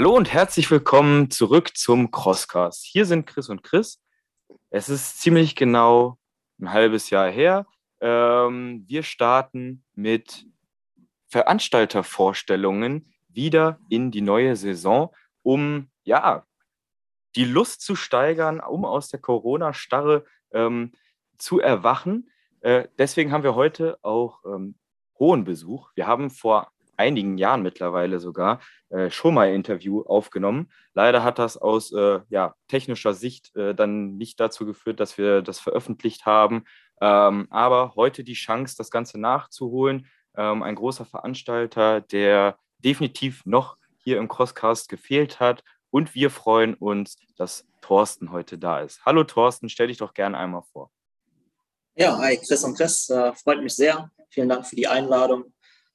Hallo und herzlich willkommen zurück zum Crosscast. Hier sind Chris und Chris. Es ist ziemlich genau ein halbes Jahr her. Ähm, wir starten mit Veranstaltervorstellungen wieder in die neue Saison, um ja die Lust zu steigern, um aus der Corona-Starre ähm, zu erwachen. Äh, deswegen haben wir heute auch ähm, hohen Besuch. Wir haben vor einigen Jahren mittlerweile sogar äh, schon mal ein Interview aufgenommen. Leider hat das aus äh, ja, technischer Sicht äh, dann nicht dazu geführt, dass wir das veröffentlicht haben. Ähm, aber heute die Chance, das Ganze nachzuholen. Ähm, ein großer Veranstalter, der definitiv noch hier im Crosscast gefehlt hat. Und wir freuen uns, dass Thorsten heute da ist. Hallo Thorsten, stell dich doch gerne einmal vor. Ja, hi Chris und Chris, äh, freut mich sehr. Vielen Dank für die Einladung.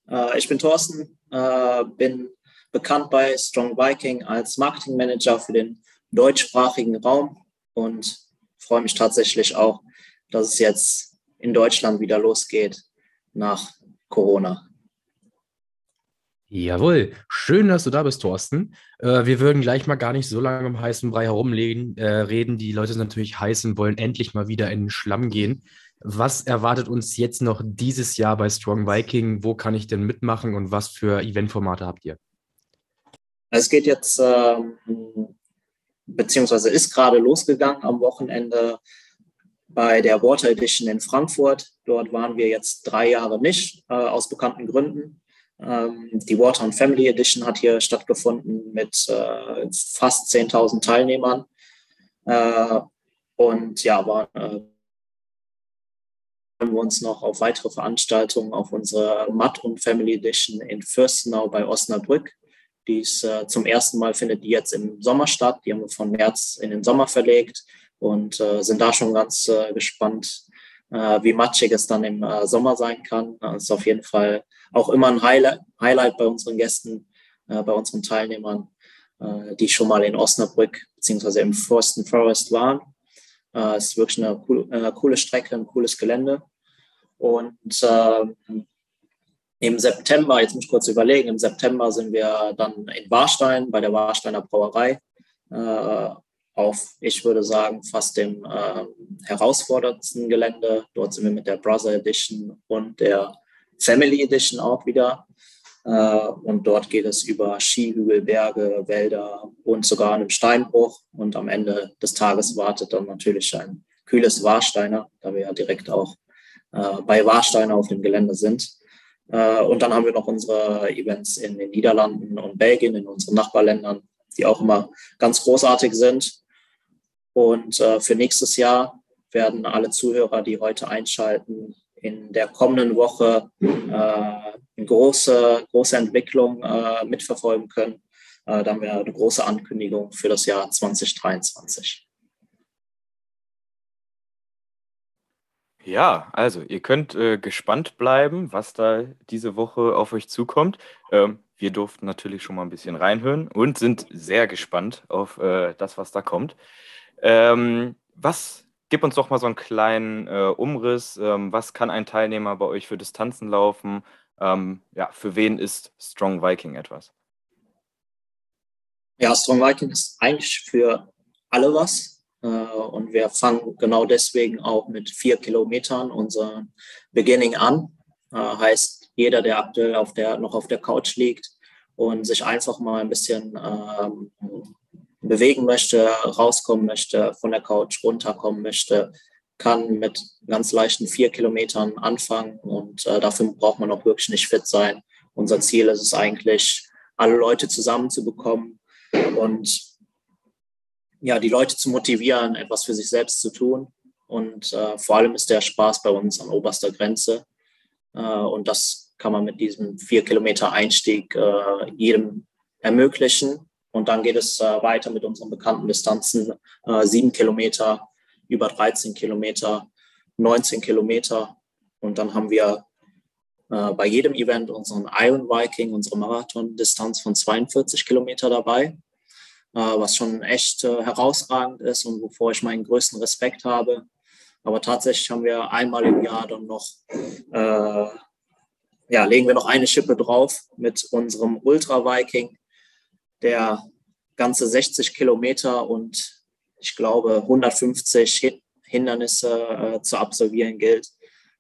Äh, ich bin Thorsten, äh, bin bekannt bei Strong Viking als Marketing Manager für den deutschsprachigen Raum und freue mich tatsächlich auch, dass es jetzt in Deutschland wieder losgeht nach Corona. Jawohl, schön, dass du da bist, Thorsten. Äh, wir würden gleich mal gar nicht so lange im heißen Brei herumreden. Äh, reden. Die Leute sind natürlich heiß und wollen endlich mal wieder in den Schlamm gehen. Was erwartet uns jetzt noch dieses Jahr bei Strong Viking? Wo kann ich denn mitmachen und was für Eventformate habt ihr? Es geht jetzt, ähm, beziehungsweise ist gerade losgegangen am Wochenende bei der Water Edition in Frankfurt. Dort waren wir jetzt drei Jahre nicht, äh, aus bekannten Gründen. Ähm, die Water and Family Edition hat hier stattgefunden mit äh, fast 10.000 Teilnehmern. Äh, und ja, war äh, wir uns noch auf weitere Veranstaltungen auf unserer Matt und Family Edition in Fürstenau bei Osnabrück. Die ist äh, zum ersten Mal findet die jetzt im Sommer statt. Die haben wir von März in den Sommer verlegt und äh, sind da schon ganz äh, gespannt, äh, wie matschig es dann im äh, Sommer sein kann. Das ist auf jeden Fall auch immer ein Highlight, Highlight bei unseren Gästen, äh, bei unseren Teilnehmern, die schon mal in Osnabrück beziehungsweise im Forsten Forest waren. Es ist wirklich eine coole, coole Strecke, ein cooles Gelände. Und ähm, im September, jetzt muss ich kurz überlegen, im September sind wir dann in Warstein bei der Warsteiner Brauerei äh, auf, ich würde sagen, fast dem äh, herausforderndsten Gelände. Dort sind wir mit der Brother Edition und der Family Edition auch wieder. Äh, und dort geht es über Skihügel, Berge, Wälder und sogar einen Steinbruch. Und am Ende des Tages wartet dann natürlich ein kühles Warsteiner, da wir ja direkt auch äh, bei Warsteiner auf dem Gelände sind. Äh, und dann haben wir noch unsere Events in den Niederlanden und Belgien, in unseren Nachbarländern, die auch immer ganz großartig sind. Und äh, für nächstes Jahr werden alle Zuhörer, die heute einschalten, in der kommenden Woche eine große, große Entwicklung mitverfolgen können. da haben wir eine große Ankündigung für das Jahr 2023. Ja, also ihr könnt äh, gespannt bleiben, was da diese Woche auf euch zukommt. Ähm, wir durften natürlich schon mal ein bisschen reinhören und sind sehr gespannt auf äh, das, was da kommt. Ähm, was, gib uns doch mal so einen kleinen äh, Umriss. Ähm, was kann ein Teilnehmer bei euch für Distanzen laufen? Ähm, ja, für wen ist Strong Viking etwas? Ja, Strong Viking ist eigentlich für alle was. Äh, und wir fangen genau deswegen auch mit vier Kilometern unser Beginning an. Äh, heißt, jeder, der aktuell auf der, noch auf der Couch liegt und sich einfach mal ein bisschen ähm, bewegen möchte, rauskommen möchte, von der Couch runterkommen möchte, kann mit ganz leichten vier Kilometern anfangen und äh, dafür braucht man auch wirklich nicht fit sein. Unser Ziel ist es eigentlich, alle Leute zusammenzubekommen und ja, die Leute zu motivieren, etwas für sich selbst zu tun. Und äh, vor allem ist der Spaß bei uns an oberster Grenze. Äh, und das kann man mit diesem vier Kilometer Einstieg äh, jedem ermöglichen. Und dann geht es äh, weiter mit unseren bekannten Distanzen. Äh, sieben Kilometer, über 13 Kilometer, 19 Kilometer. Und dann haben wir äh, bei jedem Event unseren Iron Viking, unsere Marathon-Distanz von 42 Kilometer dabei. Äh, was schon echt äh, herausragend ist und wovor ich meinen größten Respekt habe. Aber tatsächlich haben wir einmal im Jahr dann noch, äh, ja, legen wir noch eine Schippe drauf mit unserem Ultra Viking, der ganze 60 Kilometer und ich glaube 150 Hindernisse äh, zu absolvieren gilt.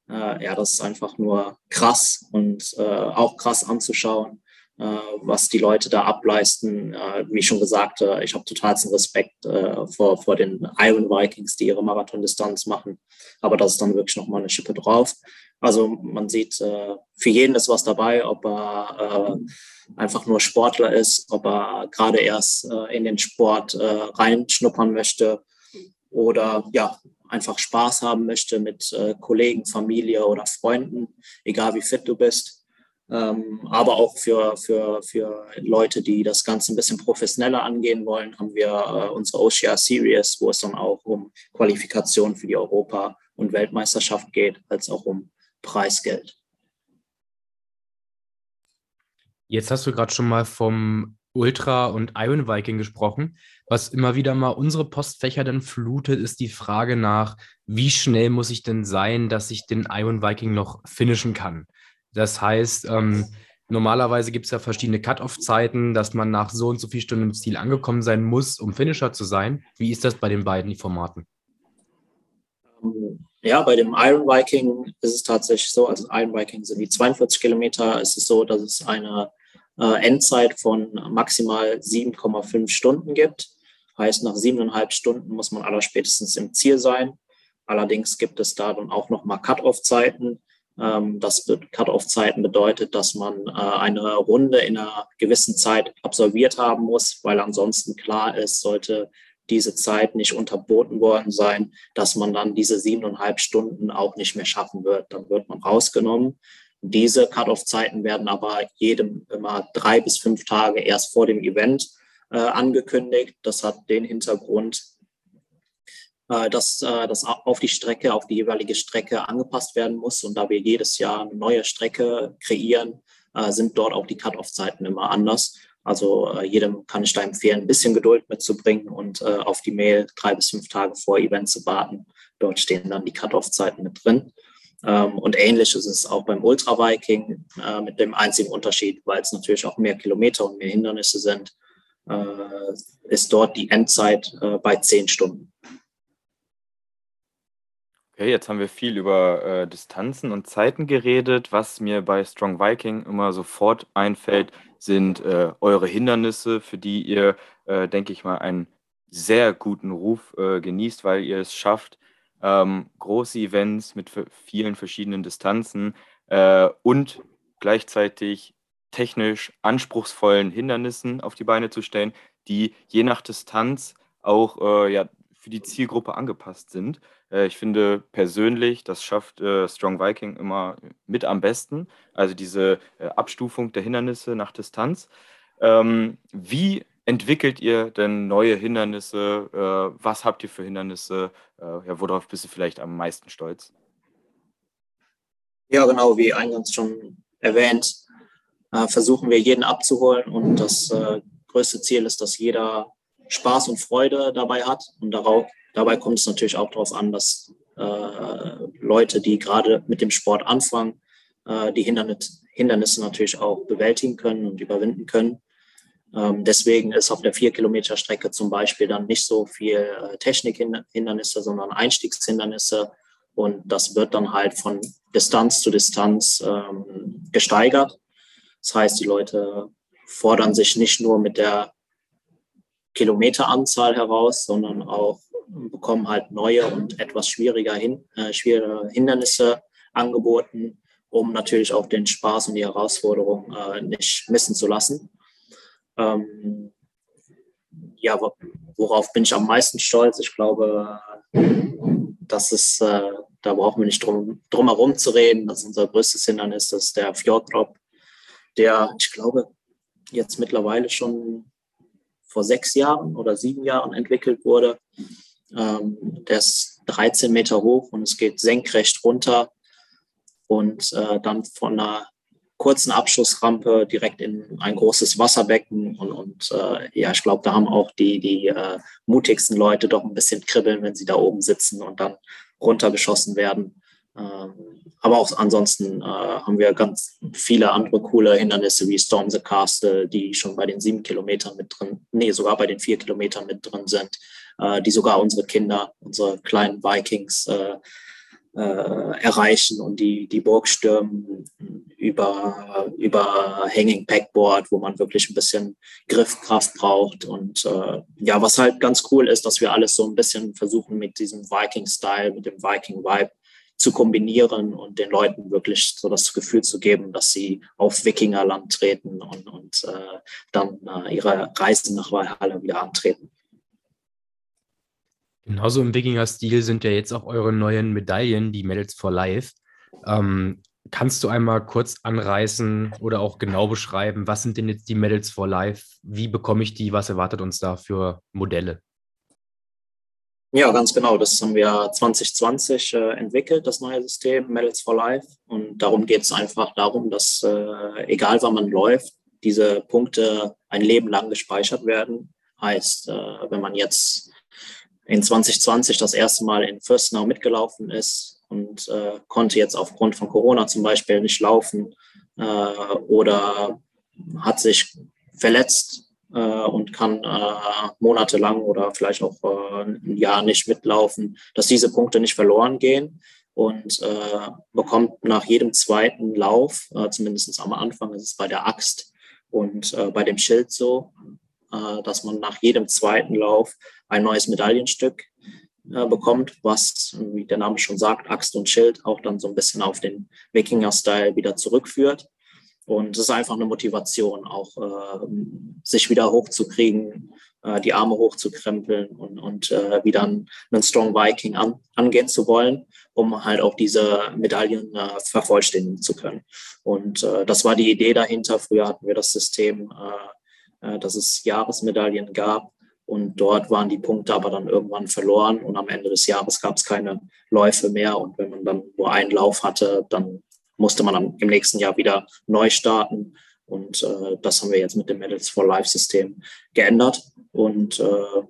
Äh, ja, das ist einfach nur krass und äh, auch krass anzuschauen, was die Leute da ableisten. Wie schon gesagt, ich habe totalsten Respekt vor, vor den Iron Vikings, die ihre Marathondistanz machen. Aber das ist dann wirklich nochmal eine Schippe drauf. Also man sieht, für jeden ist was dabei, ob er einfach nur Sportler ist, ob er gerade erst in den Sport reinschnuppern möchte oder ja, einfach Spaß haben möchte mit äh, Kollegen, Familie oder Freunden, egal wie fit du bist. Ähm, aber auch für, für, für Leute, die das Ganze ein bisschen professioneller angehen wollen, haben wir äh, unsere OCR Series, wo es dann auch um Qualifikation für die Europa- und Weltmeisterschaft geht, als auch um Preisgeld. Jetzt hast du gerade schon mal vom Ultra und Iron Viking gesprochen. Was immer wieder mal unsere Postfächer dann flutet, ist die Frage nach, wie schnell muss ich denn sein, dass ich den Iron Viking noch finishen kann? Das heißt, ähm, normalerweise gibt es ja verschiedene Cut-Off-Zeiten, dass man nach so und so viel Stunden im Ziel angekommen sein muss, um Finisher zu sein. Wie ist das bei den beiden Formaten? Ja, bei dem Iron Viking ist es tatsächlich so, also Iron Viking sind die 42 Kilometer, ist es so, dass es eine äh, Endzeit von maximal 7,5 Stunden gibt. Heißt, nach siebeneinhalb Stunden muss man allerspätestens im Ziel sein. Allerdings gibt es da dann auch nochmal Cut-Off-Zeiten. Ähm, das Cut-Off-Zeiten bedeutet, dass man äh, eine Runde in einer gewissen Zeit absolviert haben muss, weil ansonsten klar ist, sollte diese Zeit nicht unterboten worden sein, dass man dann diese siebeneinhalb Stunden auch nicht mehr schaffen wird. Dann wird man rausgenommen. Diese Cut-off-Zeiten werden aber jedem immer drei bis fünf Tage erst vor dem Event äh, angekündigt. Das hat den Hintergrund, äh, dass äh, das auf die Strecke, auf die jeweilige Strecke angepasst werden muss. Und da wir jedes Jahr eine neue Strecke kreieren, äh, sind dort auch die Cut-off-Zeiten immer anders. Also äh, jedem kann ich da empfehlen, ein bisschen Geduld mitzubringen und äh, auf die Mail drei bis fünf Tage vor Event zu warten. Dort stehen dann die Cut-off-Zeiten mit drin. Ähm, und ähnlich ist es auch beim Ultra Viking äh, mit dem einzigen Unterschied, weil es natürlich auch mehr Kilometer und mehr Hindernisse sind, äh, ist dort die Endzeit äh, bei zehn Stunden. Okay, jetzt haben wir viel über äh, Distanzen und Zeiten geredet. Was mir bei Strong Viking immer sofort einfällt, sind äh, eure Hindernisse, für die ihr, äh, denke ich mal, einen sehr guten Ruf genießt, weil ihr es schafft, ähm, große Events mit vielen verschiedenen Distanzen äh, und gleichzeitig technisch anspruchsvollen Hindernissen auf die Beine zu stellen, die je nach Distanz auch äh, ja, für die Zielgruppe angepasst sind. Äh, ich finde persönlich, das schafft äh, Strong Viking immer mit am besten, also diese äh, Abstufung der Hindernisse nach Distanz. Ähm, wie entwickelt ihr denn neue Hindernisse? Äh, was habt ihr für Hindernisse? Äh, ja, worauf bist du vielleicht am meisten stolz? Ja, genau, wie eingangs schon erwähnt, äh, versuchen wir jeden abzuholen und das äh, größte Ziel ist, dass jeder Spaß und Freude dabei hat und darauf, dabei kommt es natürlich auch darauf an, dass äh, Leute, die gerade mit dem Sport anfangen, äh, die Hindernis, Hindernisse natürlich auch bewältigen können und überwinden können. Ähm, deswegen ist auf der vier Kilometer Strecke zum Beispiel dann nicht so viel äh, Technikhindernisse, sondern Einstiegshindernisse. Und das wird dann halt von Distanz zu Distanz ähm, gesteigert. Das heißt, die Leute fordern sich nicht nur mit der Kilometeranzahl heraus, sondern auch bekommen halt neue und etwas schwieriger hin, äh, schwierige Hindernisse angeboten, um natürlich auch den Spaß und die Herausforderung äh, nicht missen zu lassen. Ähm, ja, worauf bin ich am meisten stolz? Ich glaube, das ist, äh, da brauchen wir nicht drum, drum herum zu reden. Das ist unser größtes Hindernis, das ist der Fjorddrop, der, ich glaube, jetzt mittlerweile schon vor sechs Jahren oder sieben Jahren entwickelt wurde. Ähm, der ist 13 Meter hoch und es geht senkrecht runter und äh, dann von einer kurzen Abschussrampe direkt in ein großes Wasserbecken. Und, und äh, ja, ich glaube, da haben auch die, die äh, mutigsten Leute doch ein bisschen kribbeln, wenn sie da oben sitzen und dann runtergeschossen werden. Ähm, aber auch ansonsten äh, haben wir ganz viele andere coole Hindernisse wie Storm the Castle, die schon bei den sieben Kilometern mit drin, nee, sogar bei den vier Kilometern mit drin sind, äh, die sogar unsere Kinder, unsere kleinen Vikings äh, erreichen und die, die Burg stürmen über, über Hanging Packboard, wo man wirklich ein bisschen Griffkraft braucht. Und äh, ja, was halt ganz cool ist, dass wir alles so ein bisschen versuchen mit diesem Viking-Style, mit dem Viking-Vibe zu kombinieren und den Leuten wirklich so das Gefühl zu geben, dass sie auf Wikingerland treten und, und äh, dann äh, ihre Reise nach Valhalla wieder antreten. Genauso im Wikinger-Stil sind ja jetzt auch eure neuen Medaillen, die Medals for Life. Ähm, kannst du einmal kurz anreißen oder auch genau beschreiben, was sind denn jetzt die Medals for Life? Wie bekomme ich die? Was erwartet uns da für Modelle? Ja, ganz genau. Das haben wir 2020 äh, entwickelt, das neue System Medals for Life. Und darum geht es einfach darum, dass äh, egal wann man läuft, diese Punkte ein Leben lang gespeichert werden. Heißt, äh, wenn man jetzt in 2020 das erste Mal in Fürstenau mitgelaufen ist und äh, konnte jetzt aufgrund von Corona zum Beispiel nicht laufen äh, oder hat sich verletzt äh, und kann äh, monatelang oder vielleicht auch äh, ein Jahr nicht mitlaufen, dass diese Punkte nicht verloren gehen und äh, bekommt nach jedem zweiten Lauf, äh, zumindest am Anfang ist es bei der Axt und bei dem Schild so, dass man nach jedem zweiten Lauf ein neues Medaillenstück äh, bekommt, was, wie der Name schon sagt, Axt und Schild auch dann so ein bisschen auf den Wikinger-Style wieder zurückführt. Und es ist einfach eine Motivation, auch äh, sich wieder hochzukriegen, äh, die Arme hochzukrempeln und, und äh, wieder einen, einen Strong Viking an, angehen zu wollen, um halt auch diese Medaillen äh, vervollständigen zu können. Und äh, das war die Idee dahinter. Früher hatten wir das System, äh, äh, dass es Jahresmedaillen gab, und dort waren die Punkte aber dann irgendwann verloren und am Ende des Jahres gab es keine Läufe mehr. Und wenn man dann nur einen Lauf hatte, dann musste man dann im nächsten Jahr wieder neu starten. Und äh, das haben wir jetzt mit dem Medals for Life System geändert und äh,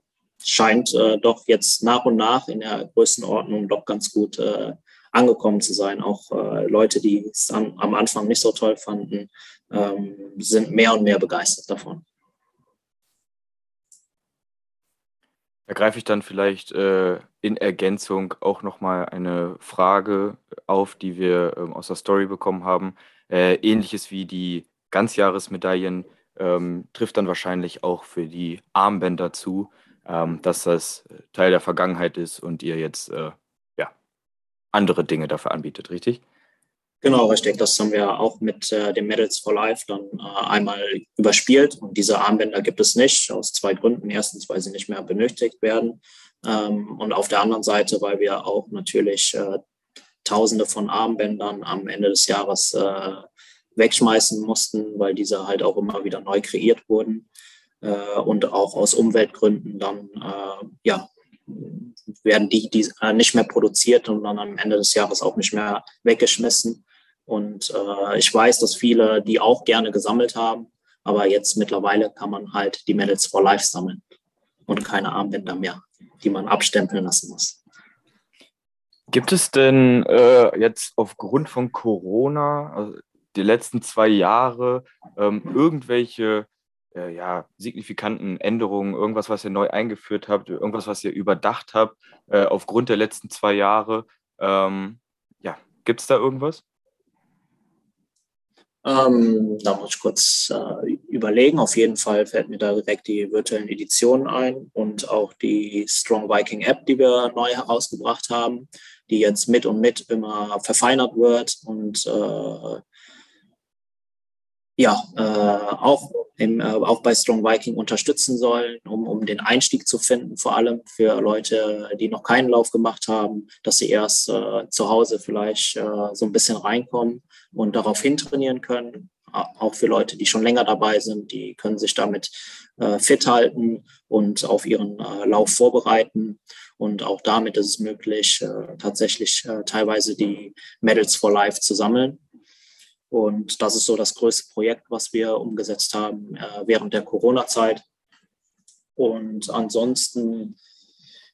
scheint äh, doch jetzt nach und nach in der Größenordnung doch ganz gut äh, angekommen zu sein. Auch äh, Leute, die es am, Anfang nicht so toll fanden, ähm, sind mehr und mehr begeistert davon. Da greife ich dann vielleicht äh, in Ergänzung auch nochmal eine Frage auf, die wir ähm, aus der Story bekommen haben. Äh, ähnliches wie die Ganzjahresmedaillen ähm, trifft dann wahrscheinlich auch für die Armbänder zu, ähm, dass das Teil der Vergangenheit ist und ihr jetzt äh, ja, andere Dinge dafür anbietet, richtig? Genau, richtig. Das haben wir auch mit äh, den Medals for Life dann äh, einmal überspielt. Und diese Armbänder gibt es nicht, aus zwei Gründen. Erstens, weil sie nicht mehr benötigt werden. Ähm, und auf der anderen Seite, weil wir auch natürlich äh, Tausende von Armbändern am Ende des Jahres äh, wegschmeißen mussten, weil diese halt auch immer wieder neu kreiert wurden. Äh, und auch aus Umweltgründen dann äh, ja, werden die, die äh, nicht mehr produziert und dann am Ende des Jahres auch nicht mehr weggeschmissen. Und äh, ich weiß, dass viele die auch gerne gesammelt haben, aber jetzt mittlerweile kann man halt die Medals for Life sammeln und keine Armbänder mehr, die man abstempeln lassen muss. Gibt es denn äh, jetzt aufgrund von Corona, also die letzten zwei Jahre, ähm, irgendwelche äh, ja, signifikanten Änderungen, irgendwas, was ihr neu eingeführt habt, irgendwas, was ihr überdacht habt äh, aufgrund der letzten zwei Jahre? Ähm, ja, gibt es da irgendwas? Ähm, da muss ich kurz äh, überlegen. Auf jeden Fall fällt mir da direkt die virtuellen Editionen ein und auch die Strong Viking App, die wir neu herausgebracht haben, die jetzt mit und mit immer verfeinert wird und äh, ja, äh, auch, im, äh, auch bei Strong Viking unterstützen sollen, um, um den Einstieg zu finden, vor allem für Leute, die noch keinen Lauf gemacht haben, dass sie erst äh, zu Hause vielleicht äh, so ein bisschen reinkommen und darauf hintrainieren können. Auch für Leute, die schon länger dabei sind, die können sich damit äh, fit halten und auf ihren äh, Lauf vorbereiten. Und auch damit ist es möglich, äh, tatsächlich äh, teilweise die Medals for Life zu sammeln und das ist so das größte Projekt, was wir umgesetzt haben äh, während der Corona-Zeit. Und ansonsten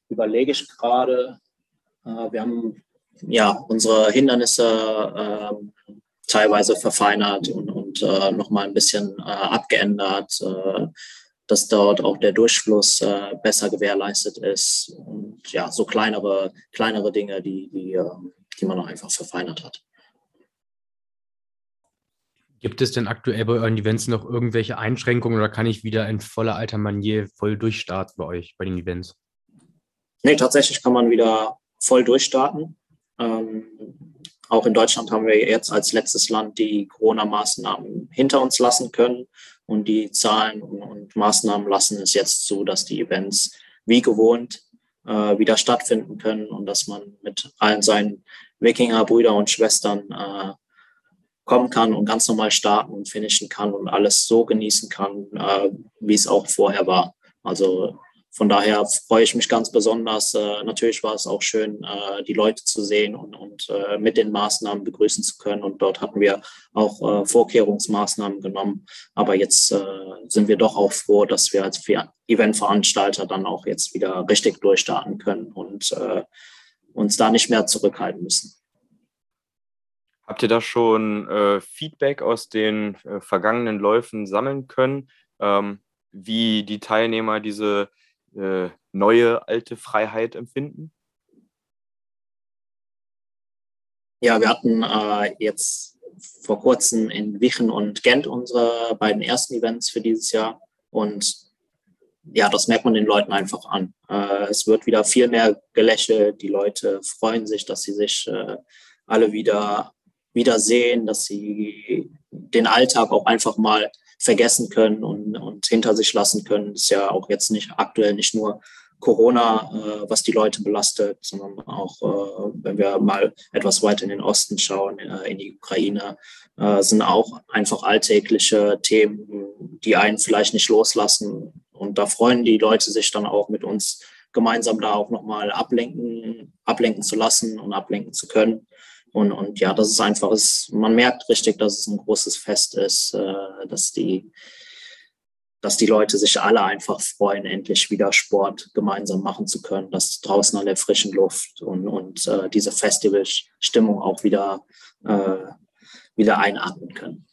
überlege ich gerade, äh, wir haben ja, unsere Hindernisse äh, teilweise verfeinert und, und äh, nochmal ein bisschen äh, abgeändert, äh, dass dort auch der Durchfluss äh, besser gewährleistet ist und ja, so kleinere, kleinere Dinge, die, die, äh, die man auch einfach verfeinert hat. Gibt es denn aktuell bei euren Events noch irgendwelche Einschränkungen oder kann ich wieder in voller alter Manier voll durchstarten bei euch, bei den Events? Nee, tatsächlich kann man wieder voll durchstarten. Ähm, auch in Deutschland haben wir jetzt als letztes Land die Corona-Maßnahmen hinter uns lassen können. Und die Zahlen und Maßnahmen lassen es jetzt zu, dass die Events wie gewohnt äh, wieder stattfinden können und dass man mit allen seinen Wikinger-Brüdern und Schwestern äh, kommen kann und ganz normal starten und finishen kann und alles so genießen kann, äh, wie es auch vorher war. Also von daher freue ich mich ganz besonders. Äh, natürlich war es auch schön, äh, die Leute zu sehen und, und äh, mit den Maßnahmen begrüßen zu können. Und dort hatten wir auch äh, Vorkehrungsmaßnahmen genommen. Aber jetzt äh, sind wir doch auch froh, dass wir als Eventveranstalter dann auch jetzt wieder richtig durchstarten können und äh, uns da nicht mehr zurückhalten müssen. Habt ihr da schon Feedback aus den vergangenen Läufen sammeln können? Ähm, wie die Teilnehmer diese äh, neue alte Freiheit empfinden? Ja, wir hatten äh, jetzt vor kurzem in Wichen und Gent unsere beiden ersten Events für dieses Jahr. Und ja, das merkt man den Leuten einfach an. Äh, es wird wieder viel mehr gelächelt. Die Leute freuen sich, dass sie sich äh, alle wieder, wieder sehen, dass sie den Alltag auch einfach mal vergessen können und, und hinter sich lassen können. Das ist ja auch jetzt nicht aktuell nicht nur Corona, äh, was die Leute belastet, sondern auch, äh, wenn wir mal etwas weiter in den Osten schauen, äh, in die Ukraine, äh, sind auch einfach alltägliche Themen, die einen vielleicht nicht loslassen. Und da freuen die Leute sich dann auch mit uns gemeinsam da auch nochmal ablenken, ablenken zu lassen und ablenken zu können. Und, und ja, das ist einfach, ist, man merkt richtig, dass es ein großes Fest ist, äh, dass die, dass die Leute sich alle einfach freuen, endlich wieder Sport gemeinsam machen zu können, dass draußen an der frischen Luft und, und äh, diese Festivalstimmung auch wieder, äh, wieder einatmen können.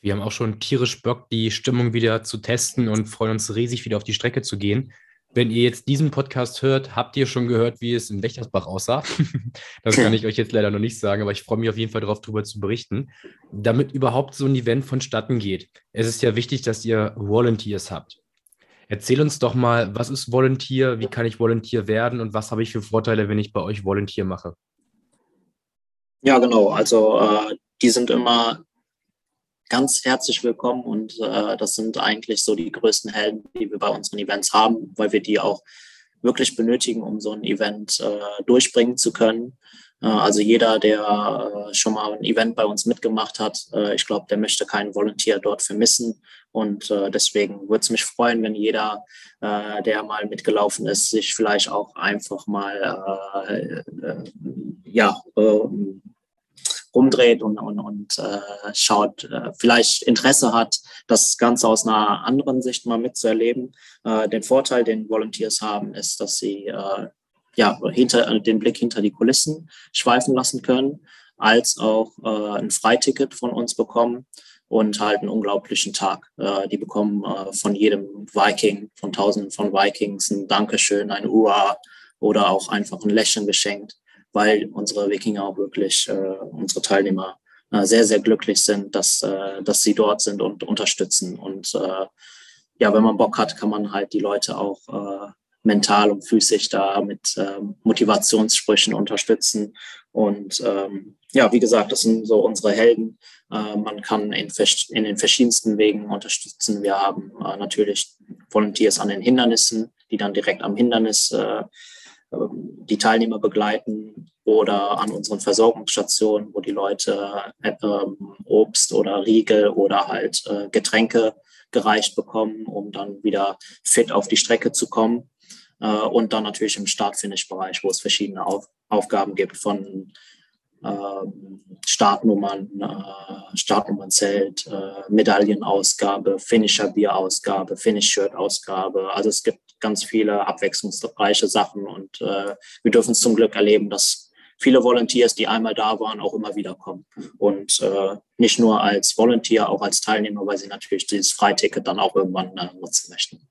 Wir haben auch schon tierisch Bock, die Stimmung wieder zu testen und freuen uns riesig, wieder auf die Strecke zu gehen. Wenn ihr jetzt diesen Podcast hört, habt ihr schon gehört, wie es in Wächtersbach aussah. das kann ich euch jetzt leider noch nicht sagen, aber ich freue mich auf jeden Fall darauf, darüber zu berichten. Damit überhaupt so ein Event vonstatten geht, es ist ja wichtig, dass ihr Volunteers habt. Erzähl uns doch mal, was ist Volunteer, wie kann ich Volunteer werden und was habe ich für Vorteile, wenn ich bei euch Volunteer mache? Ja, genau. Also äh, die sind immer ganz herzlich willkommen und äh, das sind eigentlich so die größten Helden, die wir bei unseren Events haben, weil wir die auch wirklich benötigen, um so ein Event äh, durchbringen zu können. Äh, also jeder, der äh, schon mal ein Event bei uns mitgemacht hat, äh, ich glaube, der möchte keinen Volunteer dort vermissen. Und äh, deswegen würde es mich freuen, wenn jeder, der mal mitgelaufen ist, sich vielleicht auch einfach mal ja, rumdreht und, und, und äh, schaut, äh, vielleicht Interesse hat, das Ganze aus einer anderen Sicht mal mitzuerleben. Äh, den Vorteil, den Volunteers haben, ist, dass sie äh, ja, hinter, den Blick hinter die Kulissen schweifen lassen können, als auch äh, ein Freiticket von uns bekommen und halt einen unglaublichen Tag. Äh, die bekommen äh, von jedem Viking, von tausenden von Vikings ein Dankeschön, ein Ua oder auch einfach ein Lächeln geschenkt weil unsere Wikinger auch wirklich, äh, unsere Teilnehmer äh, sehr, sehr glücklich sind, dass, äh, dass sie dort sind und unterstützen. Und äh, ja, wenn man Bock hat, kann man halt die Leute auch äh, mental und physisch da mit ähm, Motivationssprüchen unterstützen. Und ähm, ja, wie gesagt, das sind so unsere Helden. Äh, man kann in, in, den verschiedensten Wegen unterstützen. Wir haben äh, natürlich Volunteers an den Hindernissen, die dann direkt am Hindernis äh, die Teilnehmer begleiten oder an unseren Versorgungsstationen, wo die Leute äh, Obst oder Riegel oder halt äh, Getränke gereicht bekommen, um dann wieder fit auf die Strecke zu kommen. Äh, und dann natürlich im Start-Finish-Bereich, wo es verschiedene Auf Aufgaben gibt, von ähm, Startnummern, äh, Startnummernzelt, Medaillenausgabe, Finisher Bierausgabe, Finish Shirt Ausgabe. Also es gibt ganz viele abwechslungsreiche Sachen und äh, wir dürfen es zum Glück erleben, dass viele Volunteers, die einmal da waren, auch immer wieder kommen. Und äh, nicht nur als Volunteer, auch als Teilnehmer, weil sie natürlich dieses Freiticket dann auch irgendwann äh, nutzen möchten.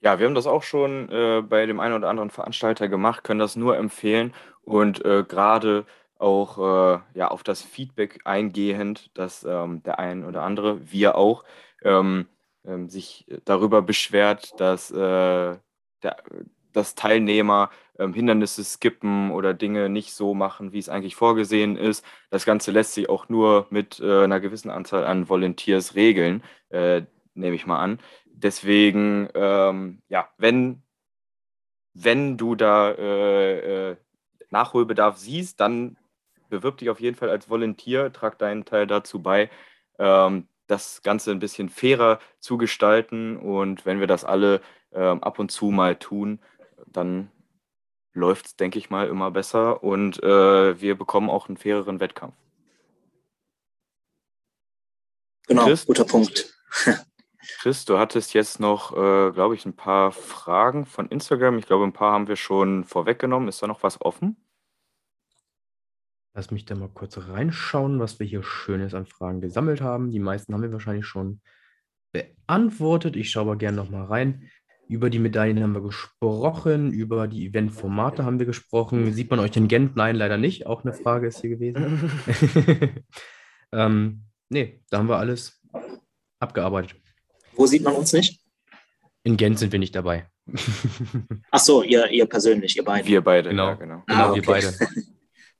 Ja, wir haben das auch schon äh, bei dem einen oder anderen Veranstalter gemacht, können das nur empfehlen und äh, gerade auch äh, ja, auf das Feedback eingehend, dass ähm, der ein oder andere, wir auch, ähm, ähm, sich darüber beschwert, dass, äh, der, dass Teilnehmer ähm, Hindernisse skippen oder Dinge nicht so machen, wie es eigentlich vorgesehen ist. Das Ganze lässt sich auch nur mit äh, einer gewissen Anzahl an Volunteers regeln, äh, nehme ich mal an deswegen, ähm, ja, wenn, wenn du da äh, äh, Nachholbedarf siehst, dann bewirb dich auf jeden Fall als Volunteer, trag deinen Teil dazu bei, ähm, das Ganze ein bisschen fairer zu gestalten. Und wenn wir das alle ähm, ab und zu mal tun, dann läuft es, denke ich mal, immer besser und äh, wir bekommen auch einen faireren Wettkampf. Genau, Chris? guter Punkt. Chris, du hattest jetzt noch, äh, glaube ich, ein paar Fragen von Instagram. Ich glaube, ein paar haben wir schon vorweggenommen. Ist da noch was offen? Lass mich da mal kurz reinschauen, was wir hier Schönes an Fragen gesammelt haben. Die meisten haben wir wahrscheinlich schon beantwortet. Ich schaue aber gerne noch mal rein. Über die Medaillen haben wir gesprochen, über die Eventformate haben wir gesprochen. Sieht man euch in Gent? Nein, leider nicht. Auch eine Frage ist hier gewesen. ähm, nee, da haben wir alles abgearbeitet. Wo sieht man uns nicht? In Gent sind wir nicht dabei. Ach so, ihr, ihr persönlich, ihr beide. Wir beide, genau. Ja, genau. genau ah, okay. wir beide.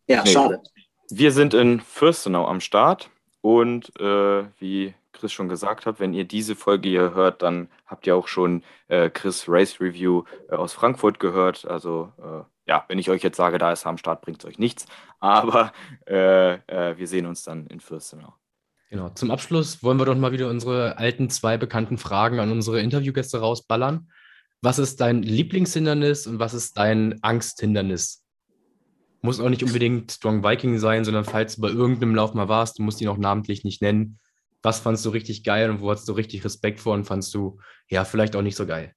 ja, nee. schade. Wir sind in Fürstenau am Start und äh, wie Chris schon gesagt hat, wenn ihr diese Folge hier hört, dann habt ihr auch schon äh, Chris Race Review äh, aus Frankfurt gehört. Also äh, ja, wenn ich euch jetzt sage, da ist er am Start, bringt es euch nichts. Aber äh, äh, wir sehen uns dann in Fürstenau. Genau. Zum Abschluss wollen wir doch mal wieder unsere alten zwei bekannten Fragen an unsere Interviewgäste rausballern. Was ist dein Lieblingshindernis und was ist dein Angsthindernis? Muss auch nicht unbedingt Strong Viking sein, sondern falls du bei irgendeinem Lauf mal warst, du musst ihn auch namentlich nicht nennen. Was fandst du richtig geil und wo hattest du richtig Respekt vor und fandst du ja vielleicht auch nicht so geil?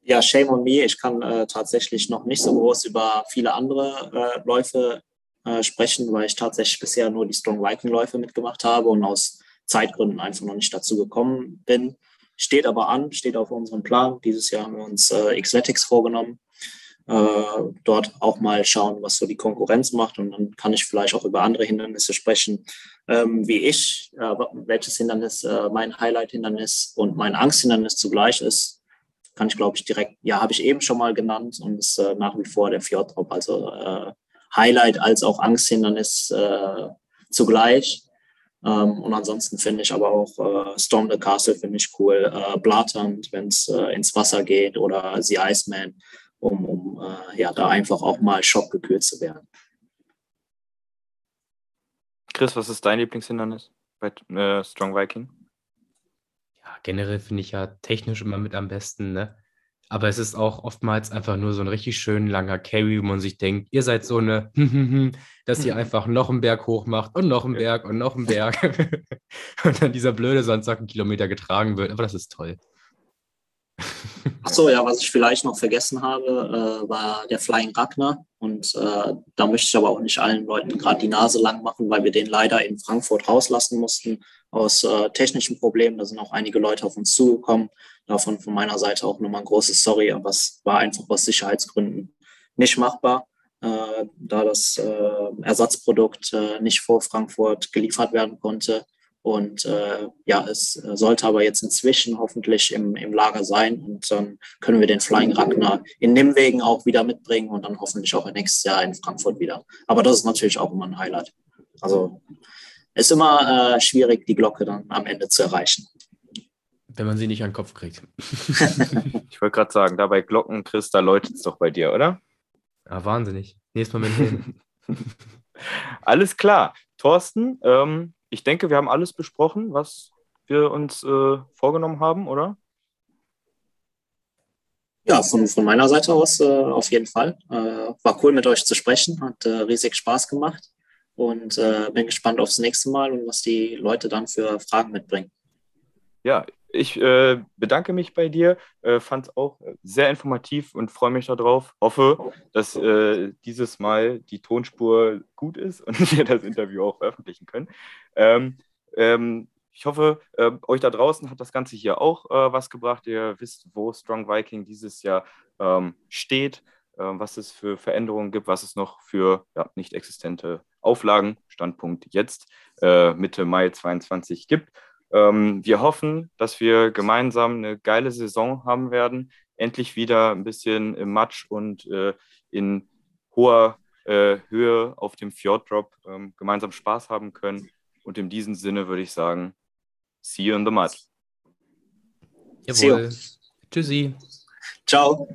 Ja, shame on me. Ich kann äh, tatsächlich noch nicht so groß über viele andere äh, Läufe äh, sprechen, weil ich tatsächlich bisher nur die Strong Viking-Läufe mitgemacht habe und aus Zeitgründen einfach noch nicht dazu gekommen bin. Steht aber an, steht auf unserem Plan. Dieses Jahr haben wir uns äh, Xletics vorgenommen. Äh, dort auch mal schauen, was so die Konkurrenz macht. Und dann kann ich vielleicht auch über andere Hindernisse sprechen, ähm, wie ich, äh, welches Hindernis äh, mein Highlight-Hindernis und mein Angsthindernis zugleich ist. Kann ich, glaube ich, direkt, ja, habe ich eben schon mal genannt und ist äh, nach wie vor der Fjorddrop. Also äh, Highlight als auch Angsthindernis äh, zugleich. Ähm, und ansonsten finde ich aber auch äh, Storm the Castle finde ich cool, äh, Blatternd, wenn es äh, ins Wasser geht oder The Iceman, um, um äh, ja da einfach auch mal schockgekühlt zu werden. Chris, was ist dein Lieblingshindernis bei äh, Strong Viking? Ja, generell finde ich ja technisch immer mit am besten, ne? Aber es ist auch oftmals einfach nur so ein richtig schön langer Carry, wo man sich denkt, ihr seid so eine, dass ihr einfach noch einen Berg hoch macht und noch einen Berg und noch einen Berg. und dann dieser blöde Sandsack einen Kilometer getragen wird. Aber das ist toll. Ach so, ja, was ich vielleicht noch vergessen habe, äh, war der Flying Ragnar. Und äh, da möchte ich aber auch nicht allen Leuten gerade die Nase lang machen, weil wir den leider in Frankfurt rauslassen mussten aus äh, technischen Problemen. Da sind auch einige Leute auf uns zugekommen. Davon von meiner Seite auch nochmal ein großes Sorry, aber es war einfach aus Sicherheitsgründen nicht machbar, äh, da das äh, Ersatzprodukt äh, nicht vor Frankfurt geliefert werden konnte. Und äh, ja, es sollte aber jetzt inzwischen hoffentlich im, im Lager sein und dann können wir den Flying Ragnar in Nimwegen auch wieder mitbringen und dann hoffentlich auch nächstes Jahr in Frankfurt wieder. Aber das ist natürlich auch immer ein Highlight. Also ist immer äh, schwierig, die Glocke dann am Ende zu erreichen. Wenn man sie nicht an den Kopf kriegt. ich wollte gerade sagen, da bei Glocken, Chris, da läutet es doch bei dir, oder? Ja, wahnsinnig. Nächstes Mal mit hin. alles klar. Thorsten, ähm, ich denke, wir haben alles besprochen, was wir uns äh, vorgenommen haben, oder? Ja, von, von meiner Seite aus äh, auf jeden Fall. Äh, war cool mit euch zu sprechen, hat äh, riesig Spaß gemacht und äh, bin gespannt aufs nächste Mal und was die Leute dann für Fragen mitbringen. Ja, ich äh, bedanke mich bei dir, äh, fand es auch sehr informativ und freue mich darauf. Hoffe, dass äh, dieses Mal die Tonspur gut ist und wir das Interview auch veröffentlichen können. Ähm, ähm, ich hoffe, äh, euch da draußen hat das Ganze hier auch äh, was gebracht. Ihr wisst, wo Strong Viking dieses Jahr ähm, steht, äh, was es für Veränderungen gibt, was es noch für ja, nicht existente Auflagen, Standpunkt jetzt, Mitte Mai 22 gibt. Ähm, wir hoffen, dass wir gemeinsam eine geile Saison haben werden, endlich wieder ein bisschen im Matsch und äh, in hoher äh, Höhe auf dem Fjorddrop ähm, gemeinsam Spaß haben können. Und in diesem Sinne würde ich sagen, see you in the mud. Jawohl. Tschüssi. Ciao.